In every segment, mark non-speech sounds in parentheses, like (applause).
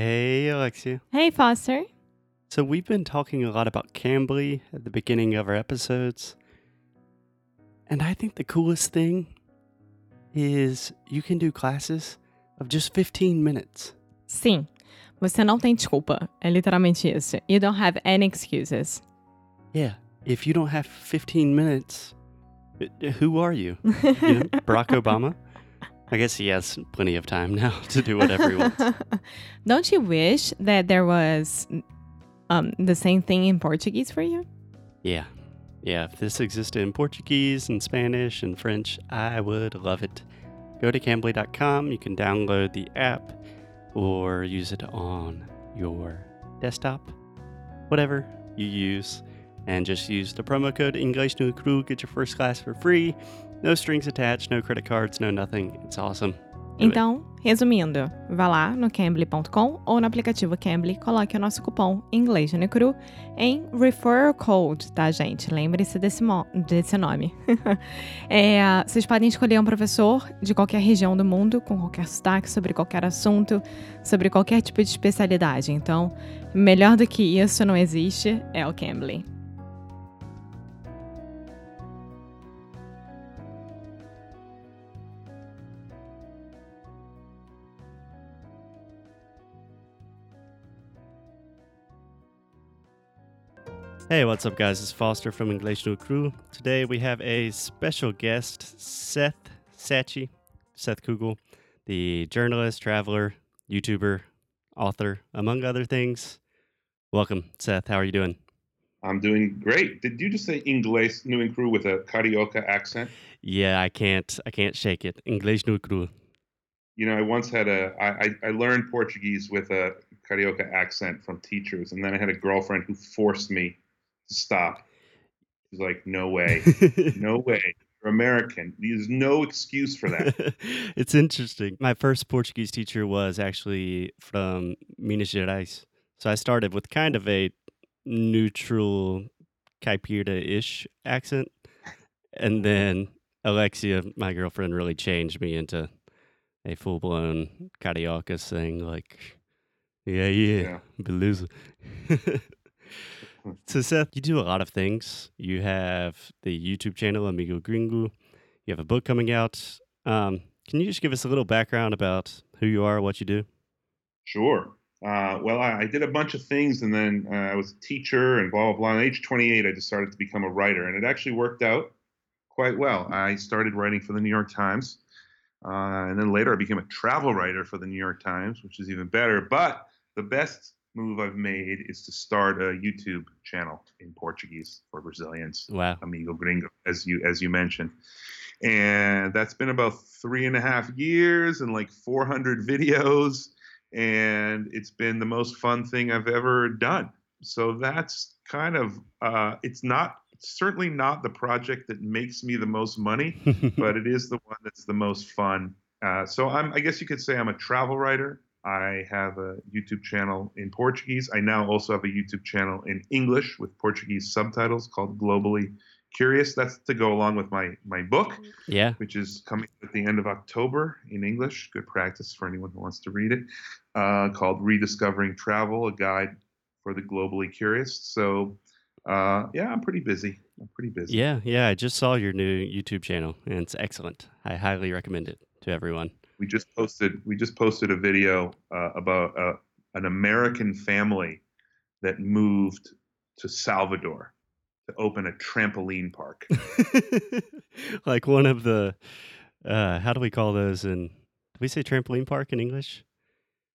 Hey, Alexia. Hey, Foster. So, we've been talking a lot about Cambly at the beginning of our episodes. And I think the coolest thing is you can do classes of just 15 minutes. Sim, você não tem desculpa. É literalmente isso. You don't have any excuses. Yeah, if you don't have 15 minutes, who are you? You know, (laughs) Barack Obama? I guess he has plenty of time (laughs) now to do whatever he wants. (laughs) don't you wish that there was um, the same thing in Portuguese for you? Yeah. Yeah, if this existed in Portuguese and Spanish and French, I would love it. Go to Cambly.com. You can download the app or use it on your desktop, whatever you use, and just use the promo code English no Cru. Get your first class for free. No strings attached, no credit cards, no nothing. It's awesome. Então, resumindo, vá lá no Cambly.com ou no aplicativo Cambly, coloque o nosso cupom Inglês no Cru em Referral Code, tá, gente? Lembre-se desse, desse nome. (laughs) É, vocês podem escolher um professor de qualquer região do mundo, com qualquer sotaque, sobre qualquer assunto, sobre qualquer tipo de especialidade. Então, melhor do que isso não existe, é o Cambly. Hey, what's up, guys? It's Foster from English no Crew. Today we have a special guest, Seth Sachi, Seth Kugel, the journalist, traveler, YouTuber, author, among other things. Welcome, Seth. How are you doing? I'm doing great. Did you just say Inglés New and Crew with a Carioca accent? Yeah, I can't, I can't shake it. English no Crew. You know, I once had a, I, I I learned Portuguese with a Carioca accent from teachers, and then I had a girlfriend who forced me stop. He's like, no (laughs) way, no way. You're American. There's no excuse for that. (laughs) it's interesting. My first Portuguese teacher was actually from Minas Gerais. So I started with kind of a neutral Caipira-ish accent. And then Alexia, my girlfriend, really changed me into a full-blown Carioca saying like, yeah, yeah, Yeah. beleza. (laughs) so Seth, you do a lot of things. You have the YouTube channel Amigo Gringo. You have a book coming out. Um, can you just give us a little background about who you are, what you do? Sure. Uh, well, I, I did a bunch of things, and then uh, I was a teacher, and blah blah blah. At age 28, I decided to become a writer, and it actually worked out quite well. I started writing for the New York Times, uh, and then later I became a travel writer for the New York Times, which is even better. But the best move I've made is to start a YouTube channel in Portuguese for Brazilians. Wow. Amigo Gringo, as you as you mentioned. And that's been about three and a half years and like 400 videos, and it's been the most fun thing I've ever done. So that's kind of uh, it's not it's certainly not the project that makes me the most money, (laughs) but it is the one that's the most fun. Uh, so I'm I guess you could say I'm a travel writer. I have a YouTube channel in Portuguese. I now also have a YouTube channel in English with Portuguese subtitles called Globally Curious. That's to go along with my my book, yeah. which is coming at the end of October in English. Good practice for anyone who wants to read it. Uh, called Rediscovering Travel: A Guide for the Globally Curious. So, uh, yeah, I'm pretty busy. I'm pretty busy. Yeah. Yeah. I just saw your new YouTube channel and it's excellent. I highly recommend it to everyone. We just posted we just posted a video uh, about uh, an American family that moved to Salvador to open a trampoline park. (laughs) like one of the, uh, how do we call those in, do we say trampoline park in English?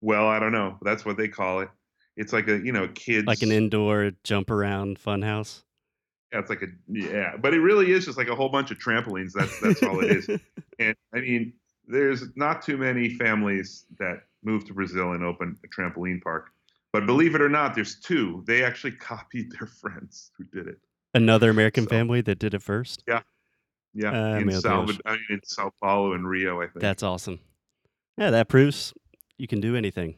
well, I don't know. That's what they call it. It's like a you know kids Like an indoor jump around fun house? Yeah, it's like a yeah, but it really is just like a whole bunch of trampolines. That's that's all it is. (laughs) And I mean, there's not too many families that move to Brazil and open a trampoline park. But believe it or not, there's two. They actually (laughs) copied their friends who did it. Another American So- family that did it first? Yeah, Ah, in meu Salvador, I mean, in Sao Paulo and Rio, I think. That's awesome. Yeah, that proves you can do anything,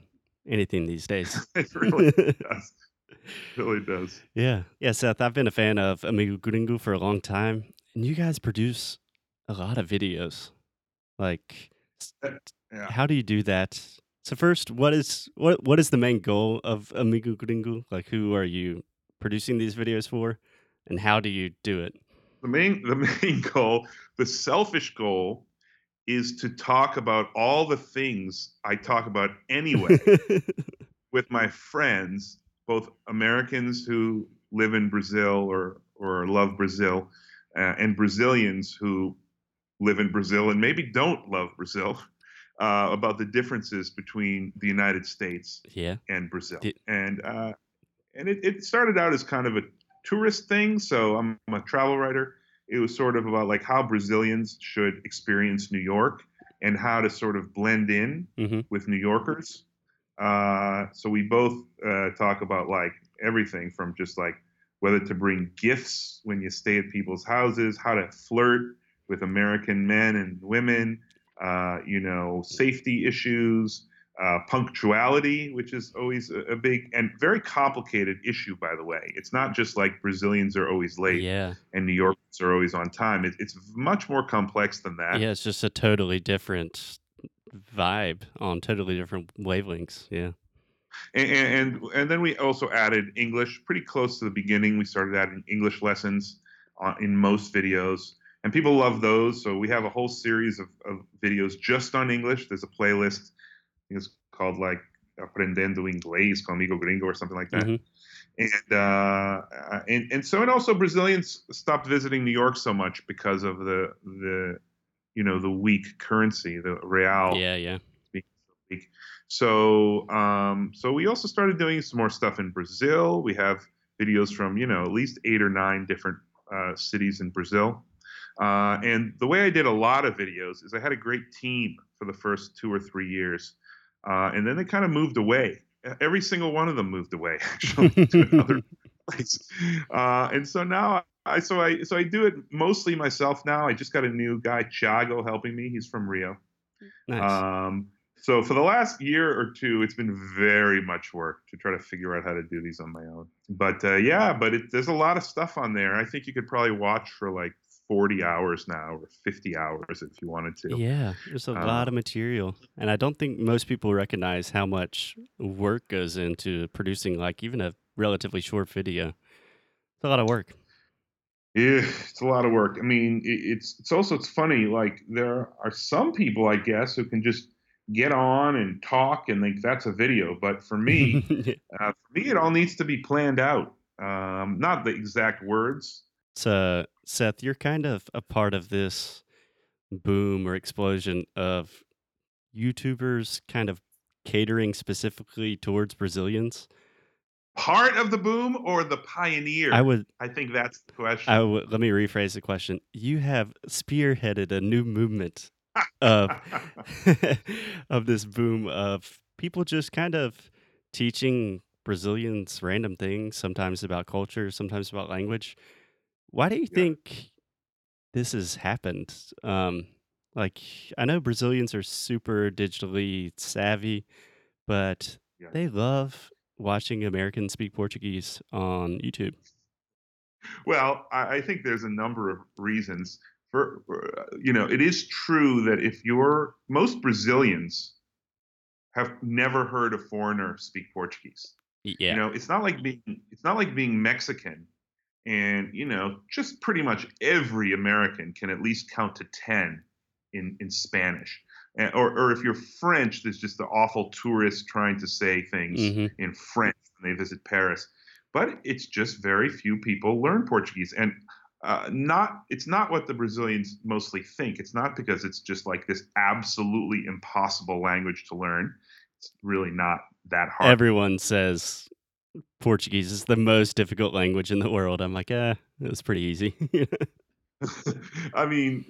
anything these days. (laughs) it really (laughs) does. really does. yeah. Yeah, Seth, I've been a fan of Amigo Gringo for a long time, and you guys produce a lot of videos. Like, Uh, yeah. how do you do that So first, what is what what is the main goal of Amigo Gringo? Like, who are you producing these videos for, and how do you do it? The main the (laughs) main goal, the selfish goal, is to talk about all the things I talk about anyway (laughs) with my friends, both Americans who live in Brazil or or love Brazil, uh, and Brazilians who live in Brazil and maybe don't love Brazil. (laughs) Uh, about the differences between the United States yeah. and Brazil, and uh, and it, it started out as kind of a tourist thing. So I'm, I'm a travel writer. It was sort of about like how Brazilians should experience New York and how to sort of blend in Mhm. with New Yorkers. Uh, so we both uh, talk about like everything from just like whether to bring gifts when you stay at people's houses, how to flirt with American men and women, uh, you know, safety issues, uh, punctuality, which is always a, a big and very complicated issue, by the way. It's not just like Brazilians are always late Yeah. and New Yorkers are always on time. It, it's much more complex than that. Yeah, it's just a totally different vibe on totally different wavelengths. Yeah. and, and and then we also added English pretty close to the beginning. We started adding English lessons on, in most videos, and people love those. So we have a whole series of, of videos just on English. There's a playlist. I think it's called like Aprendendo Inglés com Amigo Gringo or something like that. Mhm. And, uh, and and so and also Brazilians stopped visiting New York so much because of the the you know the weak currency, the real Yeah, yeah. So um, so we also started doing some more stuff in Brazil. We have videos from you know at least eight or nine different uh, cities in Brazil. Uh, and the way I did a lot of videos is I had a great team for the first two or three years, uh, and then they kind of moved away. Every single one of them moved away (laughs) actually to another (laughs) place. Uh, and so now I so I so I do it mostly myself now. I just got a new guy, Chago helping me. He's from Rio. Nice. Um, so for the last year or two, it's been very much work to try to figure out how to do these on my own. But uh, yeah, but it, there's a lot of stuff on there. I think you could probably watch for like 40 hours now or 50 hours if you wanted to. yeah, there's a uh, lot of material. And I don't think most people recognize how much work goes into producing like even a relatively short video. It's a lot of work. Yeah, it's a lot of work. I mean, it, it's it's also it's funny. Like there are some people, I guess, who can just get on and talk and think that's a video. But for me, (laughs) uh, for me, it all needs to be planned out. Um, not the exact words. So, Seth, you're kind of a part of this boom or explosion of YouTubers kind of catering specifically towards Brazilians. Part of the boom or the pioneer? I would, I think that's the question. I would, let me rephrase the question. You have spearheaded a new movement of (laughs) (laughs) of this boom of people just kind of teaching Brazilians random things, sometimes about culture, sometimes about language. Why do you Yeah. think this has happened? Um, like I know Brazilians are super digitally savvy, but Yeah. they love watching Americans speak Portuguese on YouTube. Well, I, think there's a number of reasons. For for, uh, you know, it is true that if you're most Brazilians have never heard a foreigner speak Portuguese. Yeah. You know, it's not like being it's not like being Mexican, and you know, just pretty much every American can at least count to ten in in Spanish. And, or or if you're French, there's just the awful tourists trying to say things hmm in French when they visit Paris. But it's just very few people learn Portuguese, and uh, not it's not what the Brazilians mostly think. It's not because it's just like this absolutely impossible language to learn. It's really not that hard. Everyone says Portuguese is the most difficult language in the world. I'm like, eh, it was pretty easy. (laughs) I mean,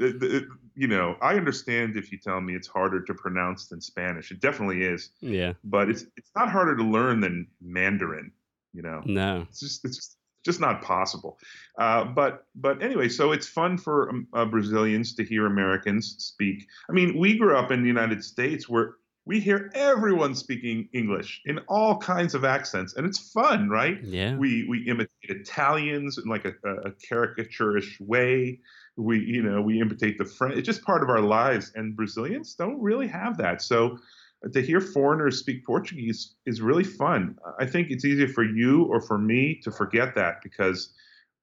you know, I understand if you tell me it's harder to pronounce than Spanish. It definitely is, yeah. but it's it's not harder to learn than Mandarin. You know. No. it's just it's just, just not possible. Uh, but but anyway, so it's fun for um, uh, Brazilians to hear Americans speak. I mean, we grew up in the United States where we hear everyone speaking English in all kinds of accents, and it's fun, right? Yeah. We we imitate Italians in like a, a, caricaturish way. We you know we imitate the French. It's just part of our lives, and Brazilians don't really have that. So uh, to hear foreigners speak Portuguese is really fun. I think it's easier for you or for me to forget that because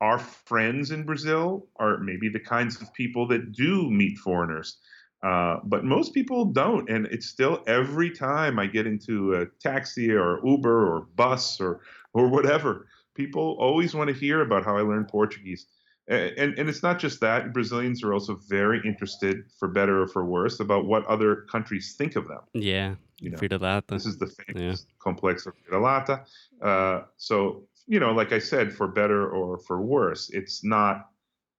our friends in Brazil are maybe the kinds of people that do meet foreigners. Uh, but most people don't. And it's still every time I get into a taxi or Uber or bus or, or whatever, people always want to hear about how I learned Portuguese. And, and it's not just that. Brazilians are also very interested, for better or for worse, about what other countries think of them. Yeah. You know, Vira-lata. this is the famous complex of Vira-lata. Uh, so, you know, like I said, for better or for worse, it's not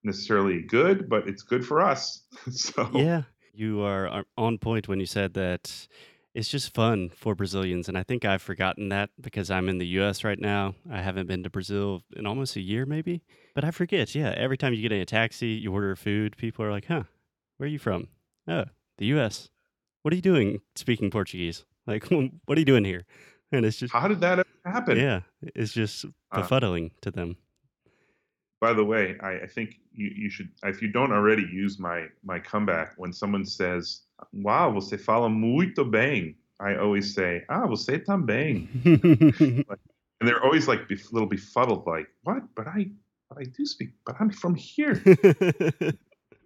necessarily good, but it's good for us. (laughs) so, Yeah, you are are on point when you said that it's just fun for Brazilians. And I think I've forgotten that because I'm in the US right now. I haven't been to Brazil in almost a year, maybe. But I forget, yeah, every time you get in a taxi, you order food, people are like, huh, where are you from? Oh, the US. What are you doing speaking Portuguese? Like, (laughs) what are you doing here? And it's just, how did that happen? yeah, it's just Uh, befuddling to them. By the way, I, I think you, you should, if you don't already use my my comeback, when someone says, "Wow, você fala muito bem," I always say, "Ah, você também," (laughs) and they're always like bef- little befuddled, like, "What? But I, but I do speak, but I'm from here." (laughs)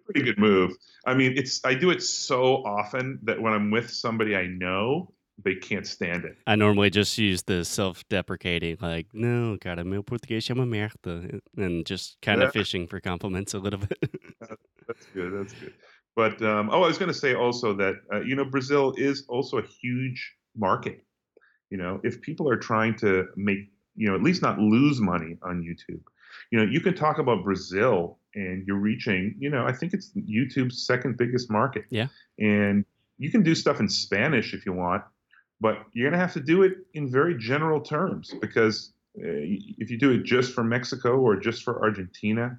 Pretty good move. I mean, it's I do it so often that when I'm with somebody I know, they can't stand it. I normally just use the self-deprecating, like, no, cara, meu português é uma merda, and just kind of fishing for compliments a little bit. (laughs) That's good. That's good. But um, oh, I was going to say also that uh, you know Brazil is also a huge market. You know, if people are trying to make you know at least not lose money on YouTube, you know, you can talk about Brazil and you're reaching. You know, I think it's YouTube's second biggest market. Yeah. And you can do stuff in Spanish if you want, but you're going to have to do it in very general terms because uh, if you do it just for Mexico or just for Argentina,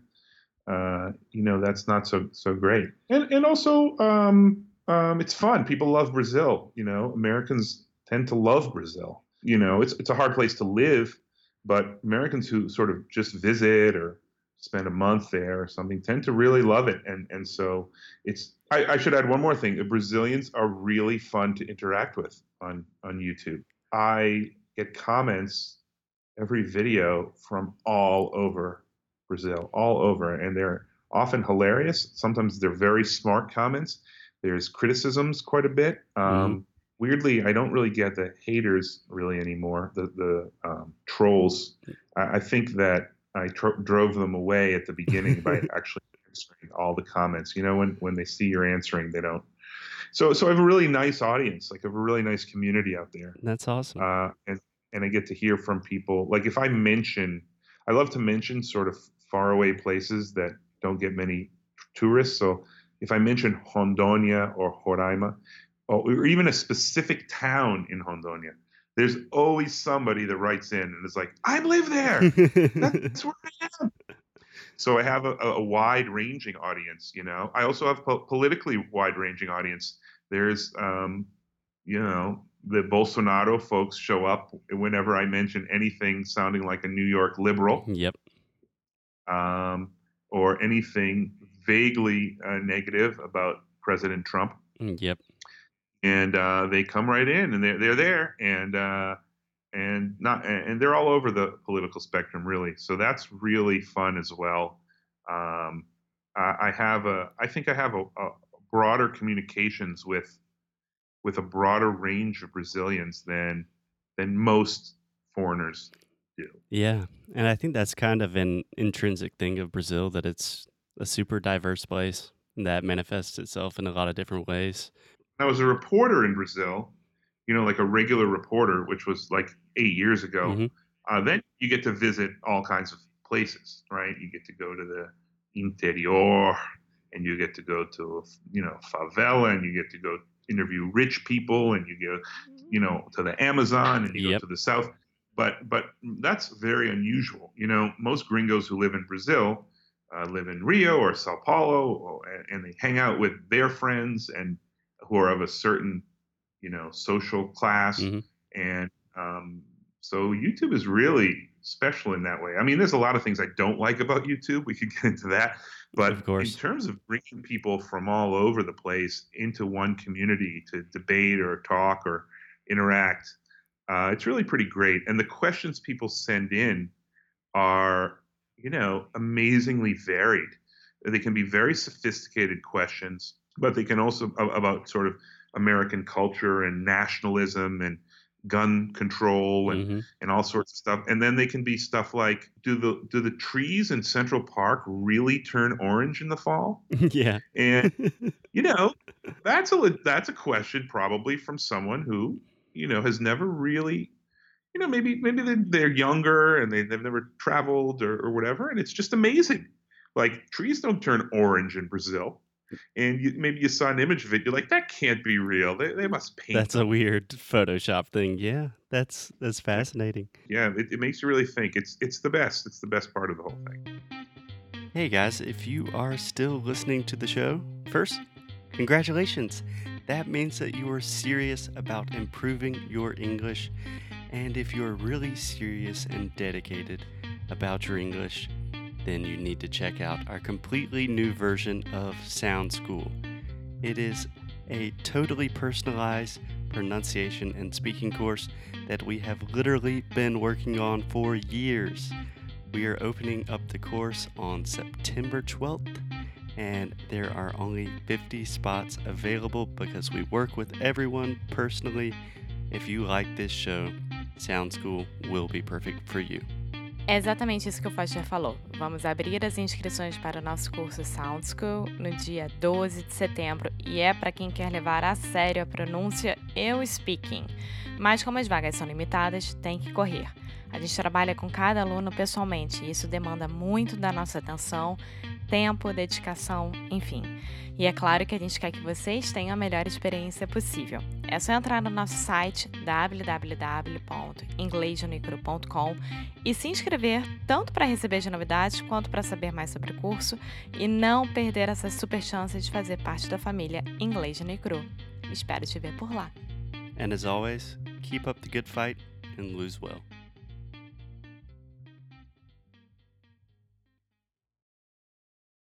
uh, you know that's not so so great. And and also um, um, it's fun. People love Brazil. You know, Americans tend to love Brazil. You know, it's it's a hard place to live, but Americans who sort of just visit or spend a month there or something tend to really love it. And and so it's. I, I should add one more thing. The Brazilians are really fun to interact with on on YouTube. I get comments every video from all over Brazil, all over, and they're often hilarious. Sometimes they're very smart comments. There's criticisms quite a bit. Um, Weirdly, I don't really get the haters really anymore. The the um, trolls. I, I think that I tro- drove them away at the beginning by (laughs) actually answering all the comments. You know, when when they see you're answering, they don't. So so I have a really nice audience. Like I have a really nice community out there That's awesome. uh, and and I get to hear from people. Like if I mention, I love to mention sort of faraway places that don't get many tourists. So if I mention Rondônia or Roraima, or, or even a specific town in Rondônia, there's always somebody that writes in and is like, "I live there. (laughs) That's where I am." So I have a, a wide-ranging audience. You know, I also have po- politically wide-ranging audience. There's, um, you know, the Bolsonaro folks show up whenever I mention anything sounding like a New York liberal yep. um, or anything vaguely uh, negative about President Trump. Yep. And uh, they come right in, and they're they're there, and uh, and not and they're all over the political spectrum, really. So that's really fun as well. Um, I, have a, I think I have a, a broader communications with with a broader range of Brazilians than than most foreigners do. Yeah. And I think that's kind of an intrinsic thing of Brazil that it's a super diverse place that manifests itself in a lot of different ways. I was a reporter in Brazil, you know, like a regular reporter, which was like eight years ago. Mhm. Uh, then you get to visit all kinds of places, right? You get to go to the interior, and you get to go to, you know, favela, and you get to go interview rich people, and you go, you know, to the Amazon, and you Yep. go to the south. But but that's very unusual. You know, most gringos who live in Brazil uh, live in Rio or Sao Paulo, or, and, and they hang out with their friends and who are of a certain, you know, social class. Mhm. And um, so YouTube is really special in that way. I mean, there's a lot of things I don't like about YouTube. We could get into that, but Of course. in terms of bringing people from all over the place into one community to debate or talk or interact, uh, it's really pretty great. And the questions people send in are, you know, amazingly varied. They can be very sophisticated questions, but they can also about sort of American culture and nationalism and gun control and Mhm. and all sorts of stuff. And then they can be stuff like, do the do the trees in Central Park really turn orange in the fall? (laughs) yeah. And (laughs) you know, that's a that's a question probably from someone who you know has never really, you know, maybe maybe they're, they're younger and they, they've never traveled or, or whatever, and it's just amazing. Like trees don't turn orange in Brazil. And you, maybe you saw an image of it. You're like, that can't be real. They, they must paint. That's a weird Photoshop thing. Yeah, that's that's fascinating. yeah, it, it makes you really think. It's it's the best. It's the best part of the whole thing. Hey guys, if you are still listening to the show, first, congratulations. That means that you are serious about improving your English. And if you're really serious and dedicated about your English, then you need to check out our completely new version of Sound School. It is a totally personalized pronunciation and speaking course that we have literally been working on for years. We are opening up the course on September 12th, and there are only 50 spots available because we work with everyone personally. If you like this show, Sound School will be perfect for you. É exatamente isso que o Foster falou. Vamos abrir as inscrições para o nosso curso Sound School no dia 12 de setembro e é para quem quer levar a sério a pronúncia e o speaking. Mas como as vagas são limitadas, tem que correr. A gente trabalha com cada aluno pessoalmente e isso demanda muito da nossa atenção, tempo, dedicação, enfim. E é claro que a gente quer que vocês tenham a melhor experiência possível. É só entrar no nosso site www.inglesjanicru.com e se inscrever tanto para receber as novidades quanto para saber mais sobre o curso e não perder essa super chance de fazer parte da família Inglês Janicru. Espero te ver por lá. And as always, keep up the good fight and lose well.